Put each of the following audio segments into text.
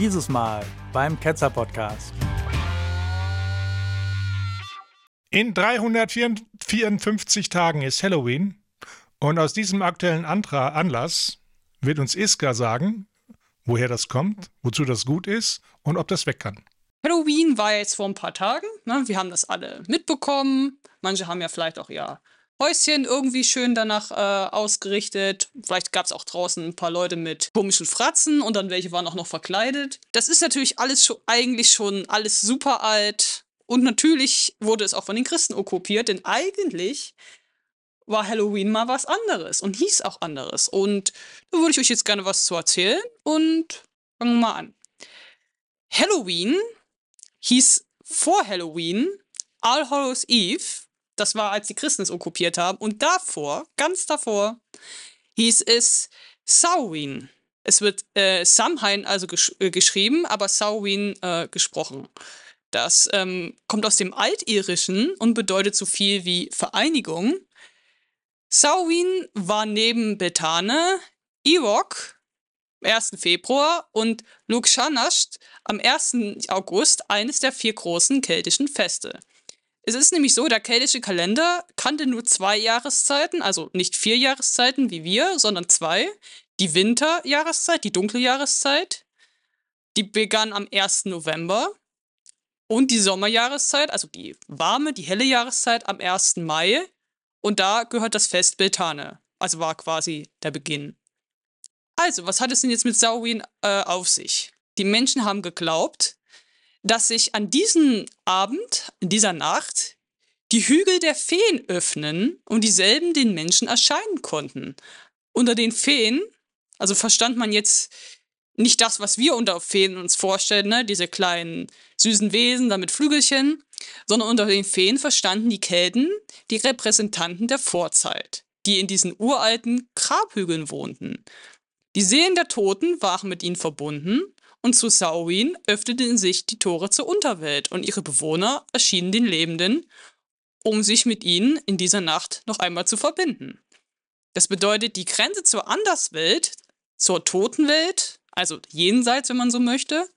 Dieses Mal beim Ketzer Podcast. In 354 Tagen ist Halloween und aus diesem aktuellen Antra Anlass wird uns Iska sagen, woher das kommt, wozu das gut ist und ob das weg kann. Halloween war jetzt vor ein paar Tagen. Ne? Wir haben das alle mitbekommen. Manche haben ja vielleicht auch ihr Häuschen irgendwie schön danach äh, ausgerichtet. Vielleicht gab es auch draußen ein paar Leute mit komischen Fratzen und dann welche waren auch noch verkleidet. Das ist natürlich alles schon, eigentlich schon alles super alt. Und natürlich wurde es auch von den Christen okkupiert, denn eigentlich war Halloween mal was anderes und hieß auch anderes. Und da würde ich euch jetzt gerne was zu erzählen und fangen wir mal an. Halloween hieß vor Halloween All Hallows Eve. Das war, als die Christen es okkupiert haben. Und davor, ganz davor, hieß es Samhain. Es wird äh, Samhain also gesch äh, geschrieben, aber Samhain äh, gesprochen. Das ähm, kommt aus dem Altirischen und bedeutet so viel wie Vereinigung. Samhain war neben Bethane, Ewok, 1. Februar und Lukshanasht am 1. August eines der vier großen keltischen Feste. Es ist nämlich so, der keltische Kalender kannte nur zwei Jahreszeiten, also nicht vier Jahreszeiten wie wir, sondern zwei. Die Winterjahreszeit, die dunkle Jahreszeit, die begann am 1. November. Und die Sommerjahreszeit, also die warme, die helle Jahreszeit am 1. Mai. Und da gehört das Fest Beltane. Also war quasi der Beginn. Also, was hat es denn jetzt mit Samhain äh, auf sich? Die Menschen haben geglaubt, dass sich an diesem Abend, in dieser Nacht, die Hügel der Feen öffnen und dieselben den Menschen erscheinen konnten. Unter den Feen, also verstand man jetzt nicht das, was wir unter Feen uns vorstellen, ne? diese kleinen süßen Wesen da mit Flügelchen, sondern unter den Feen verstanden die Kelten die Repräsentanten der Vorzeit, die in diesen uralten Grabhügeln wohnten. Die Seelen der Toten waren mit ihnen verbunden und zu Samhain öffneten sich die Tore zur Unterwelt und ihre Bewohner erschienen den Lebenden, um sich mit ihnen in dieser Nacht noch einmal zu verbinden. Das bedeutet, die Grenze zur Anderswelt, zur Totenwelt, also jenseits, wenn man so möchte,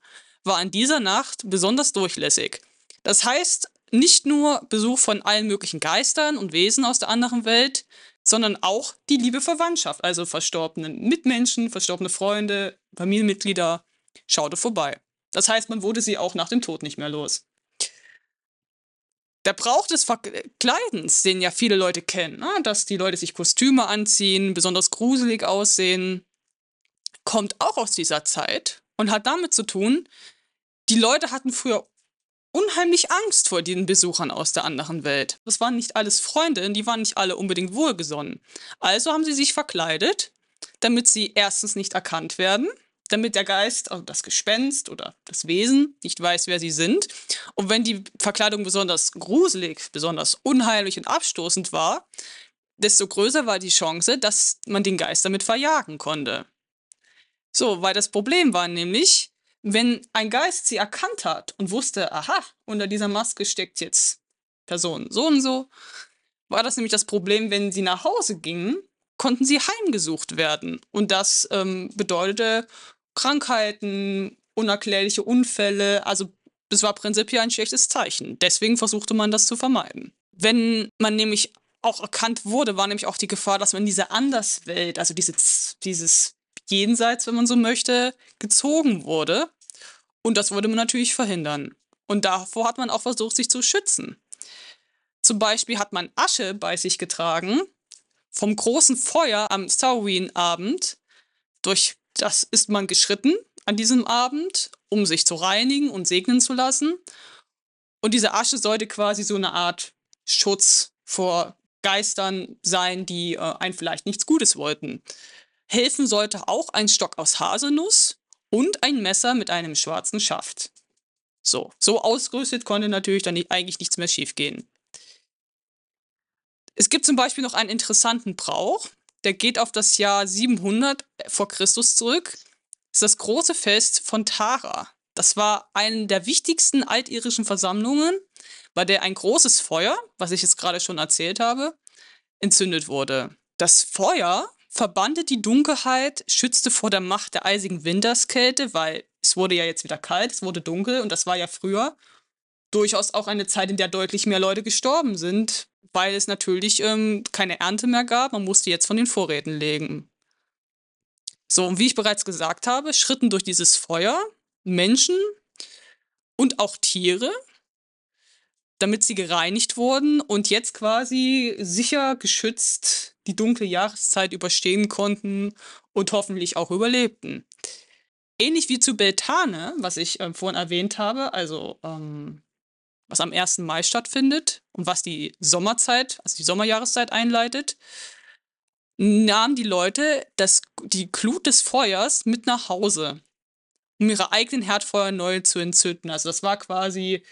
war in dieser Nacht besonders durchlässig. Das heißt, nicht nur Besuch von allen möglichen Geistern und Wesen aus der anderen Welt, sondern auch die liebe Verwandtschaft, also verstorbene Mitmenschen, verstorbene Freunde, Familienmitglieder, schaute vorbei. Das heißt, man wurde sie auch nach dem Tod nicht mehr los. Der Brauch des Verkleidens, den ja viele Leute kennen, ne? dass die Leute sich Kostüme anziehen, besonders gruselig aussehen, kommt auch aus dieser Zeit und hat damit zu tun, die Leute hatten früher unheimlich Angst vor den Besuchern aus der anderen Welt. Das waren nicht alles Freunde, die waren nicht alle unbedingt wohlgesonnen. Also haben sie sich verkleidet, damit sie erstens nicht erkannt werden, damit der Geist, also das Gespenst oder das Wesen nicht weiß, wer sie sind. Und wenn die Verkleidung besonders gruselig, besonders unheimlich und abstoßend war, desto größer war die Chance, dass man den Geist damit verjagen konnte. So, weil das Problem war nämlich, wenn ein Geist sie erkannt hat und wusste, aha, unter dieser Maske steckt jetzt Person so und so, war das nämlich das Problem, wenn sie nach Hause gingen, konnten sie heimgesucht werden. Und das ähm, bedeutete Krankheiten, unerklärliche Unfälle, also das war prinzipiell ein schlechtes Zeichen. Deswegen versuchte man das zu vermeiden. Wenn man nämlich auch erkannt wurde, war nämlich auch die Gefahr, dass man in diese Anderswelt, also diese, dieses Jenseits, wenn man so möchte, gezogen wurde. Und das wollte man natürlich verhindern. Und davor hat man auch versucht, sich zu schützen. Zum Beispiel hat man Asche bei sich getragen vom großen Feuer am Samhain-Abend. Durch das ist man geschritten an diesem Abend, um sich zu reinigen und segnen zu lassen. Und diese Asche sollte quasi so eine Art Schutz vor Geistern sein, die äh, einen vielleicht nichts Gutes wollten. Helfen sollte auch ein Stock aus Haselnuss und ein Messer mit einem schwarzen Schaft. So, so ausgerüstet konnte natürlich dann nicht, eigentlich nichts mehr schiefgehen. Es gibt zum Beispiel noch einen interessanten Brauch, der geht auf das Jahr 700 vor Christus zurück. Ist das große Fest von Tara. Das war eine der wichtigsten altirischen Versammlungen, bei der ein großes Feuer, was ich jetzt gerade schon erzählt habe, entzündet wurde. Das Feuer verbannte die Dunkelheit, schützte vor der Macht der eisigen Winterskälte, weil es wurde ja jetzt wieder kalt, es wurde dunkel und das war ja früher durchaus auch eine Zeit, in der deutlich mehr Leute gestorben sind, weil es natürlich ähm, keine Ernte mehr gab. Man musste jetzt von den Vorräten legen. So, und wie ich bereits gesagt habe, schritten durch dieses Feuer Menschen und auch Tiere, damit sie gereinigt wurden und jetzt quasi sicher geschützt die dunkle Jahreszeit überstehen konnten und hoffentlich auch überlebten. Ähnlich wie zu Beltane, was ich ähm, vorhin erwähnt habe, also ähm, was am 1. Mai stattfindet und was die Sommerzeit, also die Sommerjahreszeit einleitet, nahmen die Leute das, die Glut des Feuers mit nach Hause, um ihre eigenen Herdfeuer neu zu entzünden. Also das war quasi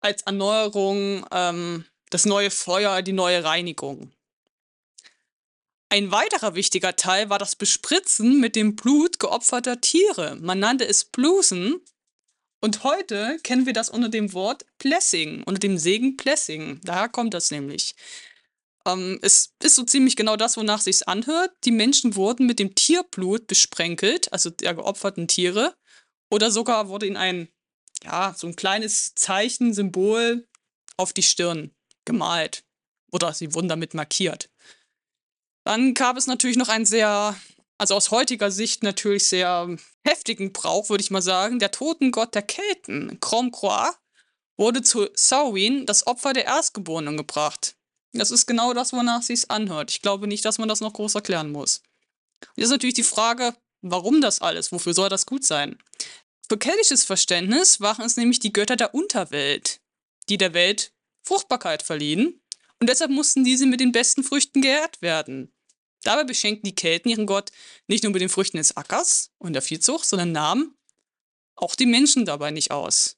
als Erneuerung ähm, das neue Feuer, die neue Reinigung. Ein weiterer wichtiger Teil war das Bespritzen mit dem Blut geopferter Tiere. Man nannte es Blusen. Und heute kennen wir das unter dem Wort Blessing, unter dem Segen Blessing. Daher kommt das nämlich. Ähm, es ist so ziemlich genau das, wonach sich's anhört. Die Menschen wurden mit dem Tierblut besprenkelt, also der geopferten Tiere, oder sogar wurde ihnen ein, ja, so ein kleines Zeichen, Symbol auf die Stirn gemalt. Oder sie wurden damit markiert. Dann gab es natürlich noch einen sehr, also aus heutiger Sicht natürlich sehr heftigen Brauch, würde ich mal sagen. Der Totengott der Kelten, Crom Croix, wurde zu Samhain, das Opfer der Erstgeborenen, gebracht. Das ist genau das, wonach sich's anhört. Ich glaube nicht, dass man das noch groß erklären muss. Jetzt ist natürlich die Frage, warum das alles? Wofür soll das gut sein? Für keltisches Verständnis waren es nämlich die Götter der Unterwelt, die der Welt Fruchtbarkeit verliehen und deshalb mussten diese mit den besten Früchten geehrt werden. Dabei beschenkten die Kelten ihren Gott nicht nur mit den Früchten des Ackers und der Viehzucht, sondern nahmen auch die Menschen dabei nicht aus,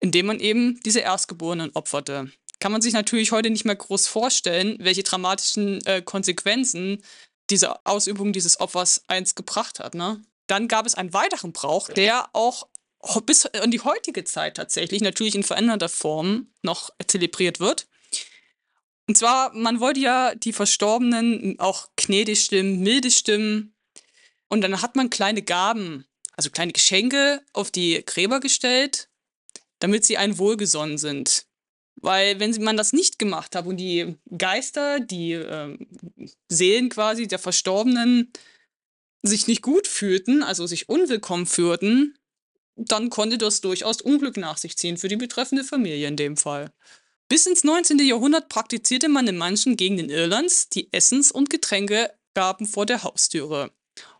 indem man eben diese Erstgeborenen opferte. Kann man sich natürlich heute nicht mehr groß vorstellen, welche dramatischen äh, Konsequenzen diese Ausübung dieses Opfers einst gebracht hat. Ne? Dann gab es einen weiteren Brauch, der auch bis in die heutige Zeit tatsächlich natürlich in veränderter Form noch zelebriert wird. Und zwar, man wollte ja die Verstorbenen auch gnädig stimmen, milde stimmen. Und dann hat man kleine Gaben, also kleine Geschenke auf die Gräber gestellt, damit sie einen wohlgesonnen sind. Weil wenn man das nicht gemacht hat und die Geister, die äh, Seelen quasi der Verstorbenen sich nicht gut fühlten, also sich unwillkommen fühlten, dann konnte das durchaus Unglück nach sich ziehen für die betreffende Familie in dem Fall. Bis ins 19. Jahrhundert praktizierte man in manchen Gegenden Irlands die Essens- und Getränkegaben vor der Haustüre.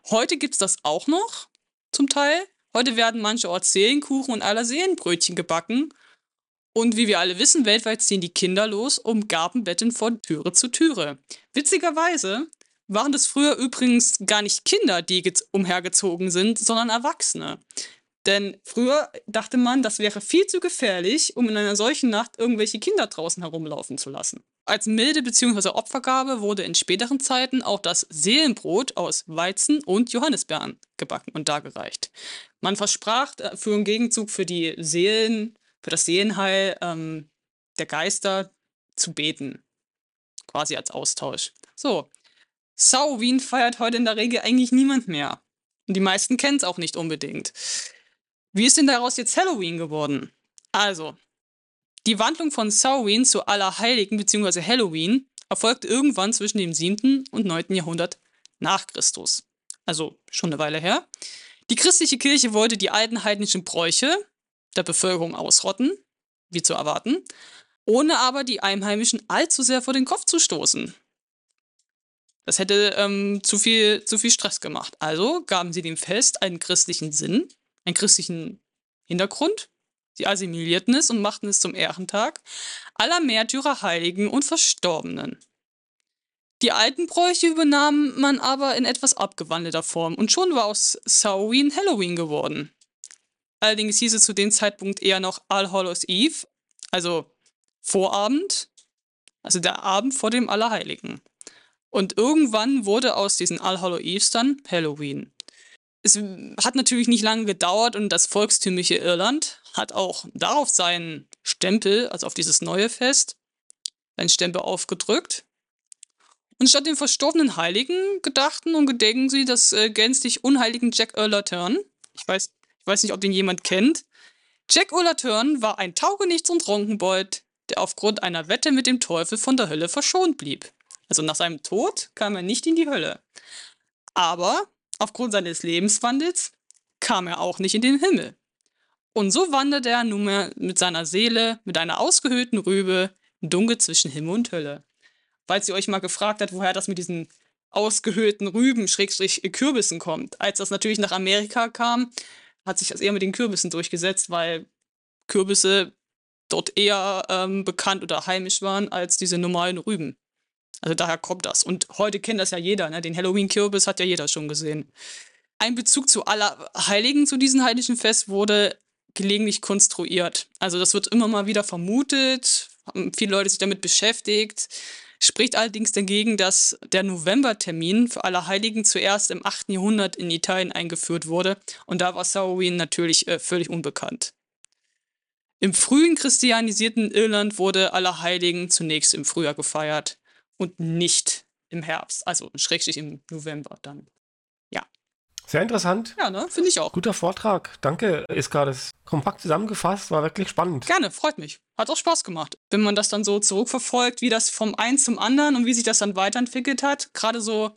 Heute gibt es das auch noch, zum Teil. Heute werden mancherorts Seelenkuchen und aller Seelenbrötchen gebacken. Und wie wir alle wissen, weltweit ziehen die Kinder los, um Gabenbetten von Türe zu Türe. Witzigerweise waren das früher übrigens gar nicht Kinder, die umhergezogen sind, sondern Erwachsene. Denn früher dachte man, das wäre viel zu gefährlich, um in einer solchen Nacht irgendwelche Kinder draußen herumlaufen zu lassen. Als milde bzw. Opfergabe wurde in späteren Zeiten auch das Seelenbrot aus Weizen und Johannisbeeren gebacken und dargereicht. Man versprach für einen Gegenzug für die Seelen, für das Seelenheil ähm, der Geister zu beten. Quasi als Austausch. So. Sau-Wien feiert heute in der Regel eigentlich niemand mehr. Und die meisten kennen es auch nicht unbedingt. Wie ist denn daraus jetzt Halloween geworden? Also, die Wandlung von Samhain zu Allerheiligen bzw. Halloween erfolgte irgendwann zwischen dem 7. und 9. Jahrhundert nach Christus. Also schon eine Weile her. Die christliche Kirche wollte die alten heidnischen Bräuche der Bevölkerung ausrotten, wie zu erwarten, ohne aber die Einheimischen allzu sehr vor den Kopf zu stoßen. Das hätte ähm, zu, viel, zu viel Stress gemacht. Also gaben sie dem Fest einen christlichen Sinn einen christlichen Hintergrund. Sie assimilierten es und machten es zum Ehrentag aller Märtyrer, Heiligen und Verstorbenen. Die alten Bräuche übernahm man aber in etwas abgewandelter Form und schon war aus Samhain Halloween geworden. Allerdings hieß es zu dem Zeitpunkt eher noch All Hallows Eve, also Vorabend, also der Abend vor dem Allerheiligen. Und irgendwann wurde aus diesen All Hallow Eves dann Halloween es hat natürlich nicht lange gedauert und das volkstümliche Irland hat auch darauf seinen Stempel, also auf dieses neue Fest, seinen Stempel aufgedrückt. Und statt den verstorbenen Heiligen gedachten und gedenken sie des äh, gänzlich unheiligen Jack Earl Turn, Ich weiß, ich weiß nicht, ob den jemand kennt. Jack Ullaturn war ein Taugenichts und Trunkenbold, der aufgrund einer Wette mit dem Teufel von der Hölle verschont blieb. Also nach seinem Tod kam er nicht in die Hölle. Aber aufgrund seines Lebenswandels kam er auch nicht in den Himmel. Und so wandert er nunmehr mit seiner Seele, mit einer ausgehöhlten Rübe, dunkel zwischen Himmel und Hölle. Falls ihr euch mal gefragt habt, woher das mit diesen ausgehöhlten Rüben, Schrägstrich Kürbissen kommt. Als das natürlich nach Amerika kam, hat sich das eher mit den Kürbissen durchgesetzt, weil Kürbisse dort eher ähm, bekannt oder heimisch waren als diese normalen Rüben. Also daher kommt das. Und heute kennt das ja jeder. Ne? Den Halloween-Kürbis hat ja jeder schon gesehen. Ein Bezug zu aller Heiligen zu diesem heiligen Fest wurde gelegentlich konstruiert. Also das wird immer mal wieder vermutet, haben viele Leute sich damit beschäftigt. Spricht allerdings dagegen, dass der Novembertermin für Allerheiligen zuerst im 8. Jahrhundert in Italien eingeführt wurde und da war Samhain natürlich äh, völlig unbekannt. Im frühen christianisierten Irland wurde Allerheiligen zunächst im Frühjahr gefeiert und nicht im Herbst, also schrägstrich im November dann. Sehr interessant. Ja, ne? Finde ich auch. Guter Vortrag. Danke, Iska. Das kompakt zusammengefasst, war wirklich spannend. Gerne, freut mich. Hat auch Spaß gemacht. Wenn man das dann so zurückverfolgt, wie das vom einen zum anderen und wie sich das dann weiterentwickelt hat. Gerade so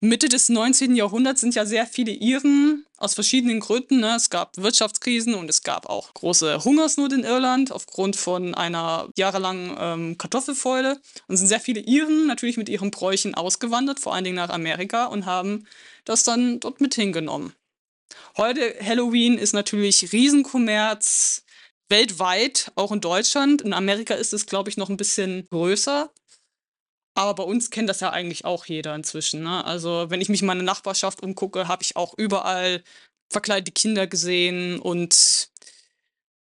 Mitte des 19. Jahrhunderts sind ja sehr viele Iren aus verschiedenen Gründen. Ne? Es gab Wirtschaftskrisen und es gab auch große Hungersnot in Irland aufgrund von einer jahrelangen ähm, Kartoffelfäule. Und sind sehr viele Iren natürlich mit ihren Bräuchen ausgewandert, vor allen Dingen nach Amerika und haben das dann dort mit hingenommen. Heute Halloween ist natürlich Riesenkommerz weltweit, auch in Deutschland. In Amerika ist es, glaube ich, noch ein bisschen größer. Aber bei uns kennt das ja eigentlich auch jeder inzwischen. Ne? Also wenn ich mich in meiner Nachbarschaft umgucke, habe ich auch überall verkleidete Kinder gesehen und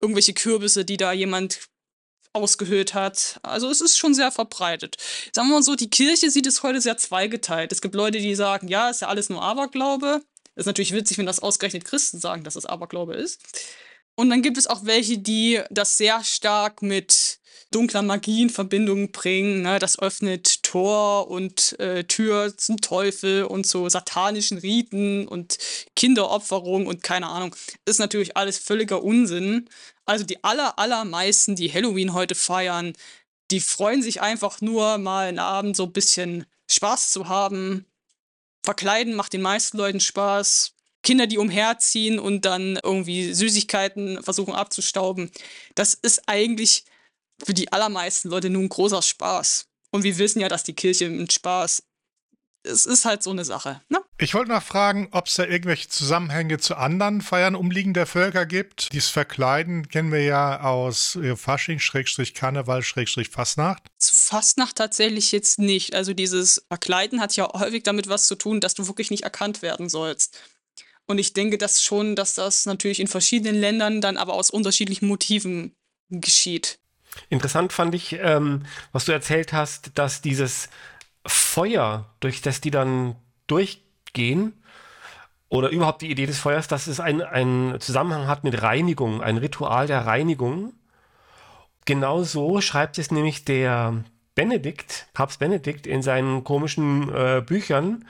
irgendwelche Kürbisse, die da jemand ausgehöhlt hat. Also es ist schon sehr verbreitet. Sagen wir mal so, die Kirche sieht es heute sehr zweigeteilt. Es gibt Leute, die sagen, ja, ist ja alles nur Aberglaube. Ist natürlich witzig, wenn das ausgerechnet Christen sagen, dass es Aberglaube ist. Und dann gibt es auch welche, die das sehr stark mit dunkler Magie in Verbindung bringen. Ne? Das öffnet Tor und äh, Tür zum Teufel und so satanischen Riten und Kinderopferung und keine Ahnung. Ist natürlich alles völliger Unsinn. Also die aller, allermeisten, die Halloween heute feiern, die freuen sich einfach nur mal einen Abend so ein bisschen Spaß zu haben. Verkleiden macht den meisten Leuten Spaß. Kinder, die umherziehen und dann irgendwie Süßigkeiten versuchen abzustauben. Das ist eigentlich für die allermeisten Leute nur ein großer Spaß. Und wir wissen ja, dass die Kirche mit Spaß es ist halt so eine Sache. Ne? Ich wollte noch fragen, ob es da irgendwelche Zusammenhänge zu anderen Feiern umliegender Völker gibt. Dieses Verkleiden kennen wir ja aus äh, Fasching, Schrägstrich Karneval, Schrägstrich Fastnacht. Fastnacht tatsächlich jetzt nicht. Also dieses Verkleiden hat ja häufig damit was zu tun, dass du wirklich nicht erkannt werden sollst. Und ich denke das schon, dass das natürlich in verschiedenen Ländern dann aber aus unterschiedlichen Motiven geschieht. Interessant fand ich, ähm, was du erzählt hast, dass dieses Feuer, durch das die dann durchgehen, oder überhaupt die Idee des Feuers, dass es einen Zusammenhang hat mit Reinigung, ein Ritual der Reinigung. Genau so schreibt es nämlich der Benedikt, Papst Benedikt, in seinen komischen äh, Büchern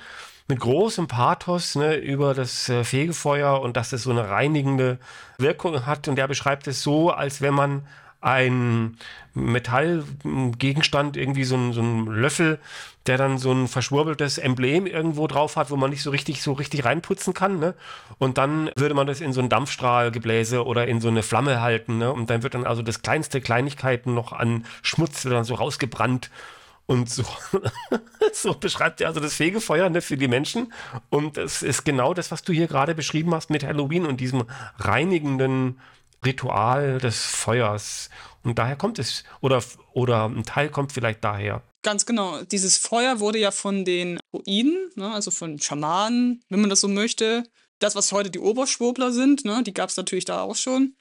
mit großem Pathos ne, über das äh, Fegefeuer und dass es so eine reinigende Wirkung hat. Und er beschreibt es so, als wenn man ein Metallgegenstand, irgendwie so ein, so ein Löffel, der dann so ein verschwurbeltes Emblem irgendwo drauf hat, wo man nicht so richtig, so richtig reinputzen kann. Ne? Und dann würde man das in so ein Dampfstrahlgebläse oder in so eine Flamme halten. Ne? Und dann wird dann also das kleinste Kleinigkeiten noch an Schmutz dann so rausgebrannt. Und so, so beschreibt er also das Fegefeuer ne, für die Menschen. Und es ist genau das, was du hier gerade beschrieben hast mit Halloween und diesem reinigenden Ritual des Feuers. Und daher kommt es. Oder, oder ein Teil kommt vielleicht daher. Ganz genau. Dieses Feuer wurde ja von den Druiden, ne, also von Schamanen, wenn man das so möchte. Das, was heute die Oberschwurbler sind, ne, die gab es natürlich da auch schon.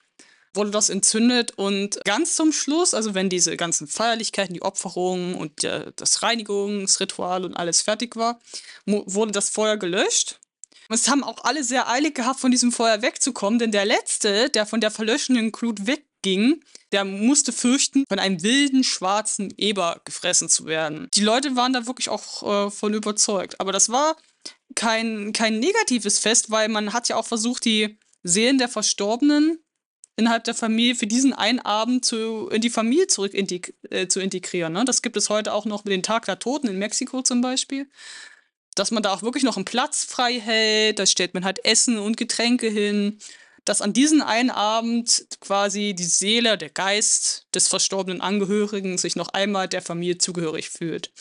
Wurde das entzündet und ganz zum Schluss, also wenn diese ganzen Feierlichkeiten, die Opferungen und der, das Reinigungsritual und alles fertig war, wurde das Feuer gelöscht es haben auch alle sehr eilig gehabt, von diesem Feuer wegzukommen, denn der Letzte, der von der verlöschenden Glut wegging, der musste fürchten, von einem wilden schwarzen Eber gefressen zu werden. Die Leute waren da wirklich auch äh, von überzeugt. Aber das war kein, kein negatives Fest, weil man hat ja auch versucht, die Seelen der Verstorbenen innerhalb der Familie für diesen einen Abend zu, in die Familie zurück integ äh, zu integrieren. Ne? Das gibt es heute auch noch mit den Tag der Toten in Mexiko zum Beispiel. Dass man da auch wirklich noch einen Platz frei hält, da stellt man halt Essen und Getränke hin, dass an diesem einen Abend quasi die Seele, der Geist des verstorbenen Angehörigen sich noch einmal der Familie zugehörig fühlt.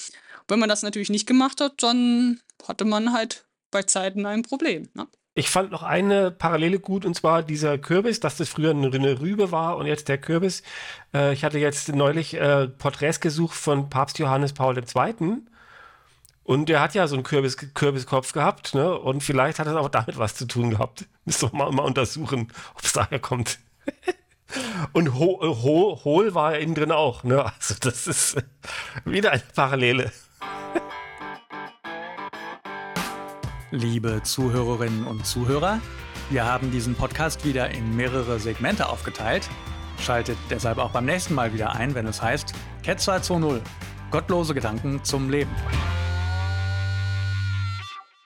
Wenn man das natürlich nicht gemacht hat, dann hatte man halt bei Zeiten ein Problem. Ne? Ich fand noch eine Parallele gut, und zwar dieser Kürbis, dass das früher eine Rübe war und jetzt der Kürbis. Äh, ich hatte jetzt neulich äh, Porträts gesucht von Papst Johannes Paul II. Und der hat ja so einen Kürbis, Kürbiskopf gehabt, ne? Und vielleicht hat es auch damit was zu tun gehabt. Müssen wir mal, mal untersuchen, ob es daher kommt. Und ho, ho, hohl war er innen drin auch, ne? Also das ist wieder eine Parallele. Liebe Zuhörerinnen und Zuhörer, wir haben diesen Podcast wieder in mehrere Segmente aufgeteilt. Schaltet deshalb auch beim nächsten Mal wieder ein, wenn es heißt Cat 220 Gottlose Gedanken zum Leben.